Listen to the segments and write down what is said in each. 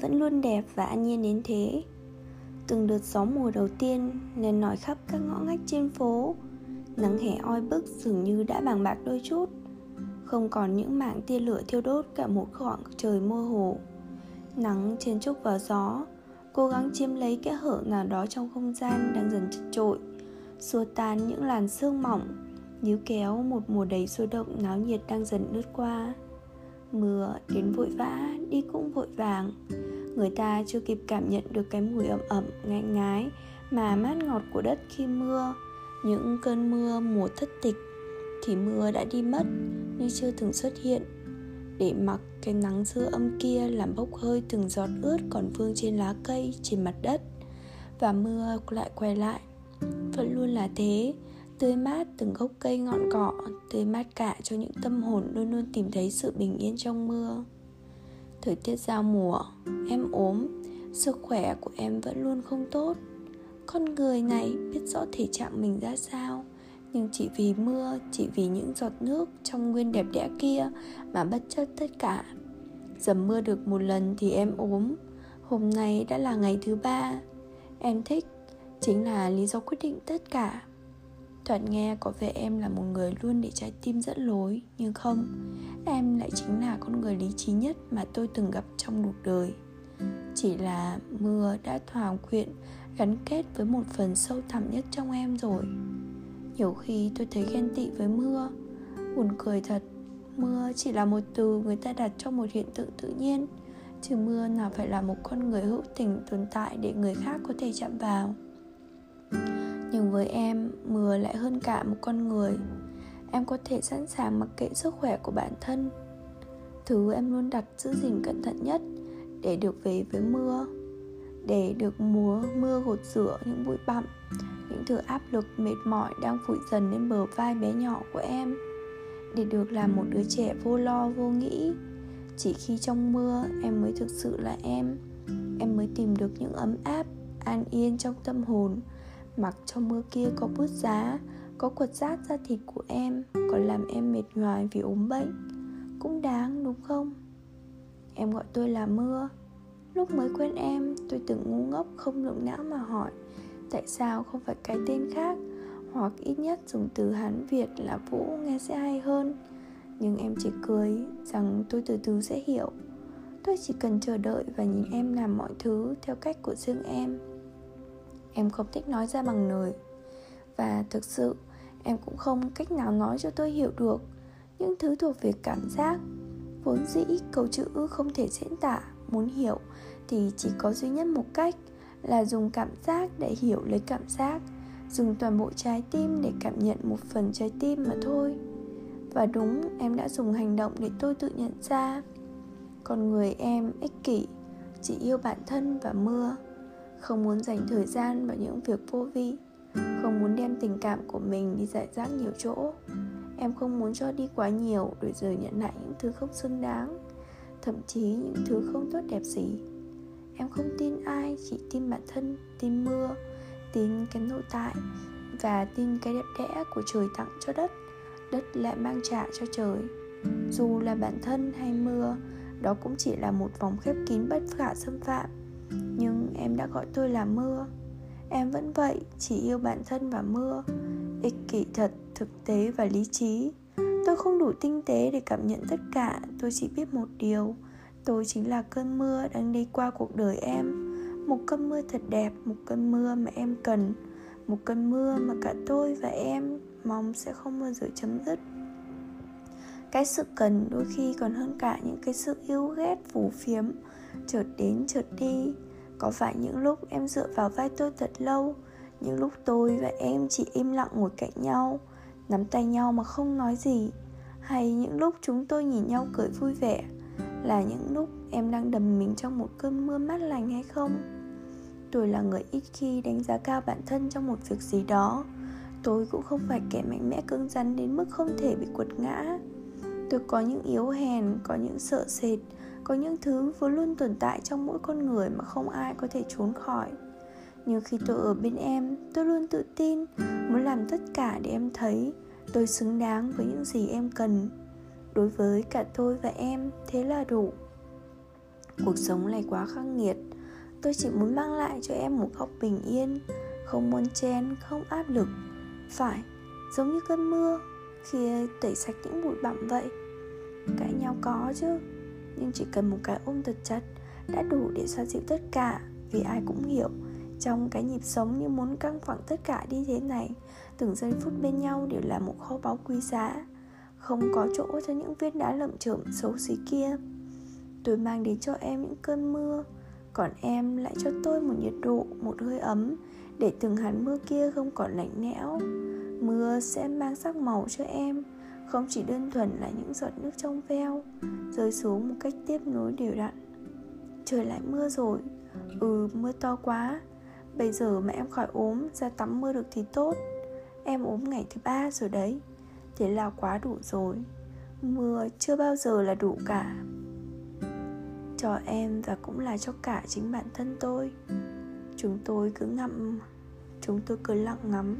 vẫn luôn đẹp và an nhiên đến thế. Từng đợt gió mùa đầu tiên lên nổi khắp các ngõ ngách trên phố. Nắng hè oi bức dường như đã bàng bạc đôi chút. Không còn những mảng tia lửa thiêu đốt cả một khoảng trời mơ hồ. Nắng chen chúc vào gió, cố gắng chiếm lấy kẽ hở nào đó trong không gian đang dần chật trội, xua tan những làn sương mỏng, níu kéo một mùa đầy sôi động náo nhiệt đang dần lướt qua mưa đến vội vã, đi cũng vội vàng. Người ta chưa kịp cảm nhận được cái mùi ẩm ẩm ngại ngái mà mát ngọt của đất khi mưa. Những cơn mưa mùa thất tịch thì mưa đã đi mất, nhưng chưa từng xuất hiện. Để mặc cái nắng dư âm kia làm bốc hơi từng giọt ướt còn vương trên lá cây, trên mặt đất. Và mưa lại quay lại. Vẫn luôn là thế tươi mát, từng gốc cây ngọn cỏ, tươi mát cả cho những tâm hồn luôn luôn tìm thấy sự bình yên trong mưa. Thời tiết giao mùa, em ốm, sức khỏe của em vẫn luôn không tốt. Con người này biết rõ thể trạng mình ra sao, nhưng chỉ vì mưa, chỉ vì những giọt nước trong nguyên đẹp đẽ kia mà bất chấp tất cả. Dầm mưa được một lần thì em ốm. Hôm nay đã là ngày thứ ba. Em thích, chính là lý do quyết định tất cả thoạt nghe có vẻ em là một người luôn để trái tim dẫn lối, nhưng không, em lại chính là con người lý trí nhất mà tôi từng gặp trong cuộc đời. Chỉ là mưa đã thỏa quyện, gắn kết với một phần sâu thẳm nhất trong em rồi. Nhiều khi tôi thấy ghen tị với mưa, buồn cười thật. Mưa chỉ là một từ người ta đặt cho một hiện tượng tự nhiên, chứ mưa nào phải là một con người hữu tình tồn tại để người khác có thể chạm vào với em mưa lại hơn cả một con người. Em có thể sẵn sàng mặc kệ sức khỏe của bản thân. Thứ em luôn đặt giữ gìn cẩn thận nhất để được về với mưa. Để được múa, mưa gột rửa những bụi bặm, những thứ áp lực mệt mỏi đang phủi dần lên bờ vai bé nhỏ của em. Để được làm một đứa trẻ vô lo, vô nghĩ, chỉ khi trong mưa em mới thực sự là em. Em mới tìm được những ấm áp, an yên trong tâm hồn mặc cho mưa kia có bút giá, có quật rát da thịt của em, còn làm em mệt nhoài vì ốm bệnh. Cũng đáng, đúng không? Em gọi tôi là mưa. Lúc mới quen em, tôi từng ngu ngốc không động não mà hỏi, tại sao không phải cái tên khác? Hoặc ít nhất dùng từ hán việt là vũ nghe sẽ hay hơn. Nhưng em chỉ cười rằng tôi từ từ sẽ hiểu. Tôi chỉ cần chờ đợi và nhìn em làm mọi thứ theo cách của riêng em em không thích nói ra bằng lời. Và thực sự, em cũng không cách nào nói cho tôi hiểu được những thứ thuộc về cảm giác. Vốn dĩ, câu chữ không thể diễn tả, muốn hiểu thì chỉ có duy nhất một cách là dùng cảm giác để hiểu lấy cảm giác. Dùng toàn bộ trái tim để cảm nhận một phần trái tim mà thôi. Và đúng, em đã dùng hành động để tôi tự nhận ra. Con người em, ích kỷ, chỉ yêu bản thân và mưa không muốn dành thời gian vào những việc vô vi. Không muốn đem tình cảm của mình đi giải rác nhiều chỗ. Em không muốn cho đi quá nhiều để rồi nhận lại những thứ không xứng đáng, thậm chí những thứ không tốt đẹp gì. Em không tin ai, chỉ tin bản thân, tin mưa, tin cái nội tại và tin cái đẹp đẽ của trời tặng cho đất. Đất lại mang trả cho trời. Dù là bản thân hay mưa, đó cũng chỉ là một vòng khép kín bất khả xâm phạm nhưng em đã gọi tôi là mưa. Em vẫn vậy, chỉ yêu bản thân và mưa. Ích kỷ thật, thực tế và lý trí. Tôi không đủ tinh tế để cảm nhận tất cả, tôi chỉ biết một điều. Tôi chính là cơn mưa đang đi qua cuộc đời em. Một cơn mưa thật đẹp, một cơn mưa mà em cần. Một cơn mưa mà cả tôi và em mong sẽ không bao giờ chấm dứt. Cái sự cần đôi khi còn hơn cả những cái sự yêu ghét, phù phiếm chợt đến, chợt đi. Có phải những lúc em dựa vào vai tôi thật lâu, những lúc tôi và em chỉ im lặng ngồi cạnh nhau, nắm tay nhau mà không nói gì? Hay những lúc chúng tôi nhìn nhau cười vui vẻ, là những lúc em đang đầm mình trong một cơn mưa mát lành hay không? Tôi là người ít khi đánh giá cao bản thân trong một việc gì đó. Tôi cũng không phải kẻ mạnh mẽ cứng rắn đến mức không thể bị quật ngã. Tôi có những yếu hèn, có những sợ sệt có những thứ vốn luôn tồn tại trong mỗi con người mà không ai có thể trốn khỏi. Nhưng khi tôi ở bên em tôi luôn tự tin muốn làm tất cả để em thấy tôi xứng đáng với những gì em cần. Đối với cả tôi và em thế là đủ. Cuộc sống này quá khắc nghiệt. Tôi chỉ muốn mang lại cho em một góc bình yên không muốn chen không áp lực. Phải giống như cơn mưa khi tẩy sạch những bụi bặm vậy. Cãi nhau có chứ nhưng chỉ cần một cái ôm thật chặt đã đủ để xoa dịu tất cả, vì ai cũng hiểu. Trong cái nhịp sống như muốn căng phẳng tất cả đi thế này, từng giây phút bên nhau đều là một kho báu quý giá. Không có chỗ cho những viên đá lởm chởm xấu xí kia. Tôi mang đến cho em những cơn mưa, còn em lại cho tôi một nhiệt độ, một hơi ấm, để từng hạt mưa kia không còn lạnh lẽo. Mưa sẽ mang sắc màu cho em không chỉ đơn thuần là những giọt nước trong veo, rơi xuống một cách tiếp nối đều đặn. Trời lại mưa rồi. Ừ mưa to quá. Bây giờ mà em khỏi ốm, ra tắm mưa được thì tốt. Em ốm ngày thứ ba rồi đấy. Thế là quá đủ rồi. Mưa chưa bao giờ là đủ cả. Cho em và cũng là cho cả chính bản thân tôi. Chúng tôi cứ ngậm, chúng tôi cứ lặng ngắm.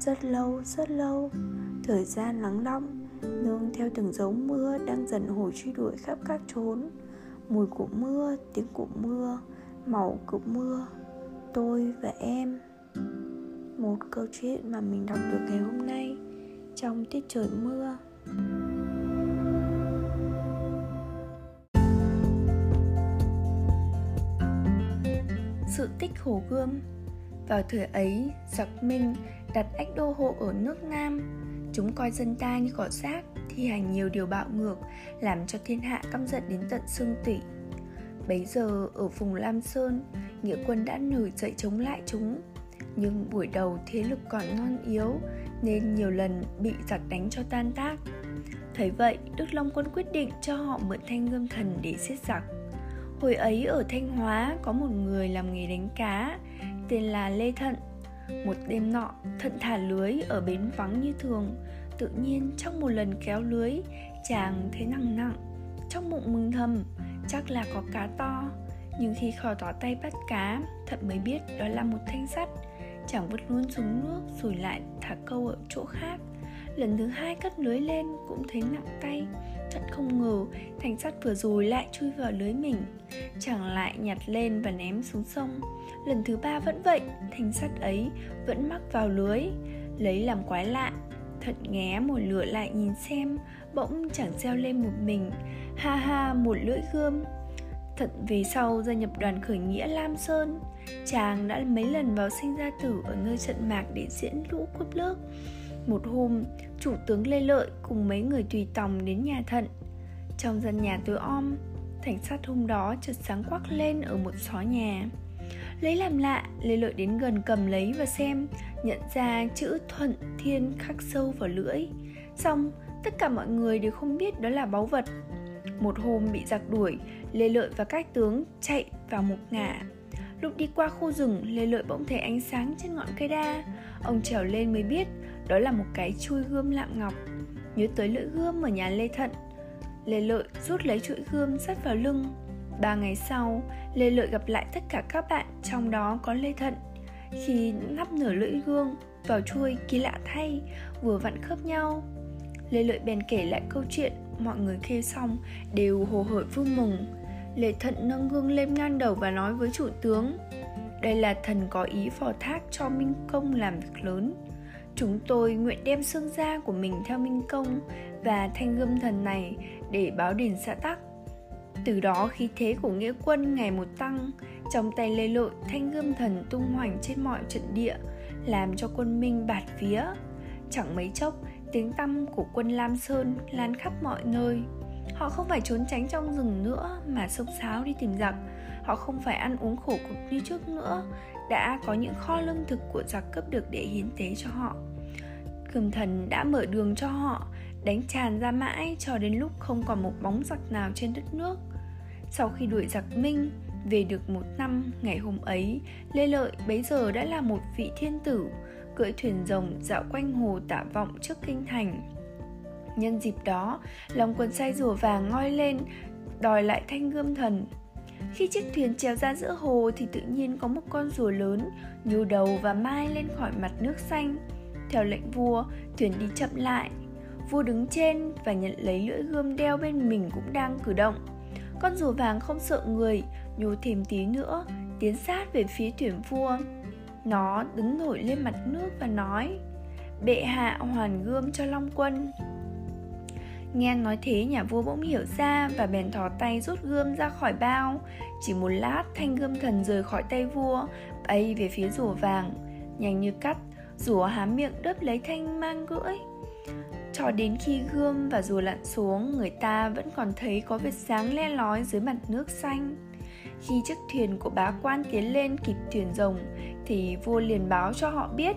Rất lâu rất lâu. Thời gian lắng đong nương theo từng dấu mưa đang dần hồi truy đuổi khắp các chốn. Mùi của mưa, tiếng của mưa màu của mưa, tôi và em. Một câu chuyện mà mình đọc được ngày hôm nay trong tiết trời mưa. Sự tích hồ gươm. Vào thời ấy, giặc minh đặt ách đô hộ ở nước nam chúng coi dân ta như cỏ rác, thi hành nhiều điều bạo ngược, làm cho thiên hạ căm giận đến tận xương tủy. Bấy giờ, ở vùng lam sơn, nghĩa quân đã nổi dậy chống lại chúng. Nhưng buổi đầu thế lực còn non yếu, nên nhiều lần bị giặc đánh cho tan tác. Thấy vậy, đức long quân quyết định cho họ mượn thanh gươm thần để giết giặc. Hồi ấy ở thanh hóa, có một người làm nghề đánh cá, tên là lê thận một đêm nọ, thận thả lưới ở bến vắng như thường. Tự nhiên trong một lần kéo lưới, chàng thấy nặng nặng. Trong bụng mừng thầm, chắc là có cá to. Nhưng khi khỏi tỏ tay bắt cá, thận mới biết đó là một thanh sắt. Chàng vứt luôn xuống nước rồi lại thả câu ở chỗ khác. Lần thứ hai cất lưới lên, cũng thấy nặng tay thật không ngờ, thanh sắt vừa rồi lại chui vào lưới mình. Chàng lại nhặt lên và ném xuống sông. Lần thứ ba vẫn vậy, thanh sắt ấy vẫn mắc vào lưới. Lấy làm quái lạ thật nghé một lửa lại nhìn xem, bỗng chẳng reo lên một mình. Ha ha, một lưỡi gươm. Thật về sau gia nhập đoàn khởi nghĩa lam sơn. Chàng đã mấy lần vào sinh ra tử ở nơi trận mạc để diễn lũ cướp nước một hôm, chủ tướng lê lợi cùng mấy người tùy tòng đến nhà thận. Trong gian nhà tối om, thành sắt hôm đó chợt sáng quắc lên ở một xó nhà. Lấy làm lạ, lê lợi đến gần cầm lấy và xem, nhận ra chữ thuận thiên khắc sâu vào lưỡi. Xong, tất cả mọi người đều không biết đó là báu vật. Một hôm bị giặc đuổi, lê lợi và các tướng chạy vào một ngả. Lúc đi qua khu rừng, lê lợi bỗng thấy ánh sáng trên ngọn cây đa. Ông trèo lên mới biết đó là một cái chui gươm lạng ngọc, nhớ tới lưỡi gươm ở nhà lê thận. Lê lợi rút lấy chuỗi gươm sắt vào lưng. Ba ngày sau, lê lợi gặp lại tất cả các bạn, trong đó có lê thận. Khi nắp nửa lưỡi gương vào chuôi kỳ lạ thay, vừa vặn khớp nhau. Lê lợi bèn kể lại câu chuyện, mọi người kêu xong đều hồ hởi vui mừng. Lê thận nâng gương lên ngang đầu và nói với chủ tướng, đây là thần có ý phò thác cho minh công làm việc lớn chúng tôi nguyện đem xương da của mình theo minh công và thanh gươm thần này để báo đền xã tắc. Từ đó khí thế của nghĩa quân ngày một tăng, trong tay lê lội thanh gươm thần tung hoành trên mọi trận địa, làm cho quân minh bạt vía. Chẳng mấy chốc, tiếng tăm của quân lam sơn lan khắp mọi nơi họ không phải trốn tránh trong rừng nữa mà sông sáo đi tìm giặc. Họ không phải ăn uống khổ cực như trước nữa. Đã có những kho lương thực của giặc cướp được để hiến tế cho họ. Cường thần đã mở đường cho họ, đánh tràn ra mãi cho đến lúc không còn một bóng giặc nào trên đất nước. Sau khi đuổi giặc minh, về được một năm, ngày hôm ấy, lê lợi bấy giờ đã là một vị thiên tử, cưỡi thuyền rồng dạo quanh hồ tả vọng trước kinh thành nhân dịp đó, lòng quần say rùa vàng ngoi lên, đòi lại thanh gươm thần. Khi chiếc thuyền trèo ra giữa hồ thì tự nhiên có một con rùa lớn nhô đầu và mai lên khỏi mặt nước xanh. Theo lệnh vua, thuyền đi chậm lại. Vua đứng trên và nhận lấy lưỡi gươm đeo bên mình cũng đang cử động. Con rùa vàng không sợ người, Nhô thêm tí nữa, Tiến sát về phía thuyền vua. Nó đứng nổi lên mặt nước và nói, Bệ hạ hoàn gươm cho Long quân. Nghe nói thế, nhà vua bỗng hiểu ra và bèn thò tay rút gươm ra khỏi bao. Chỉ một lát, thanh gươm thần rời khỏi tay vua, Bay về phía rùa vàng. Nhanh như cắt, Rùa há miệng đớp lấy thanh mang gưỡi cho đến khi gươm và rùa lặn xuống, người ta vẫn còn thấy có vệt sáng le lói dưới mặt nước xanh. Khi chiếc thuyền của bá quan tiến lên kịp thuyền rồng, thì vua liền báo cho họ biết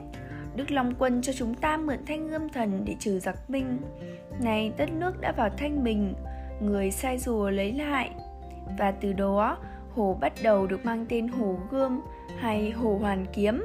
đức long quân cho chúng ta mượn thanh gươm thần để trừ giặc minh này đất nước đã vào thanh bình, người sai rùa lấy lại. Và từ đó hồ bắt đầu được mang tên hồ gươm hay hồ hoàn kiếm.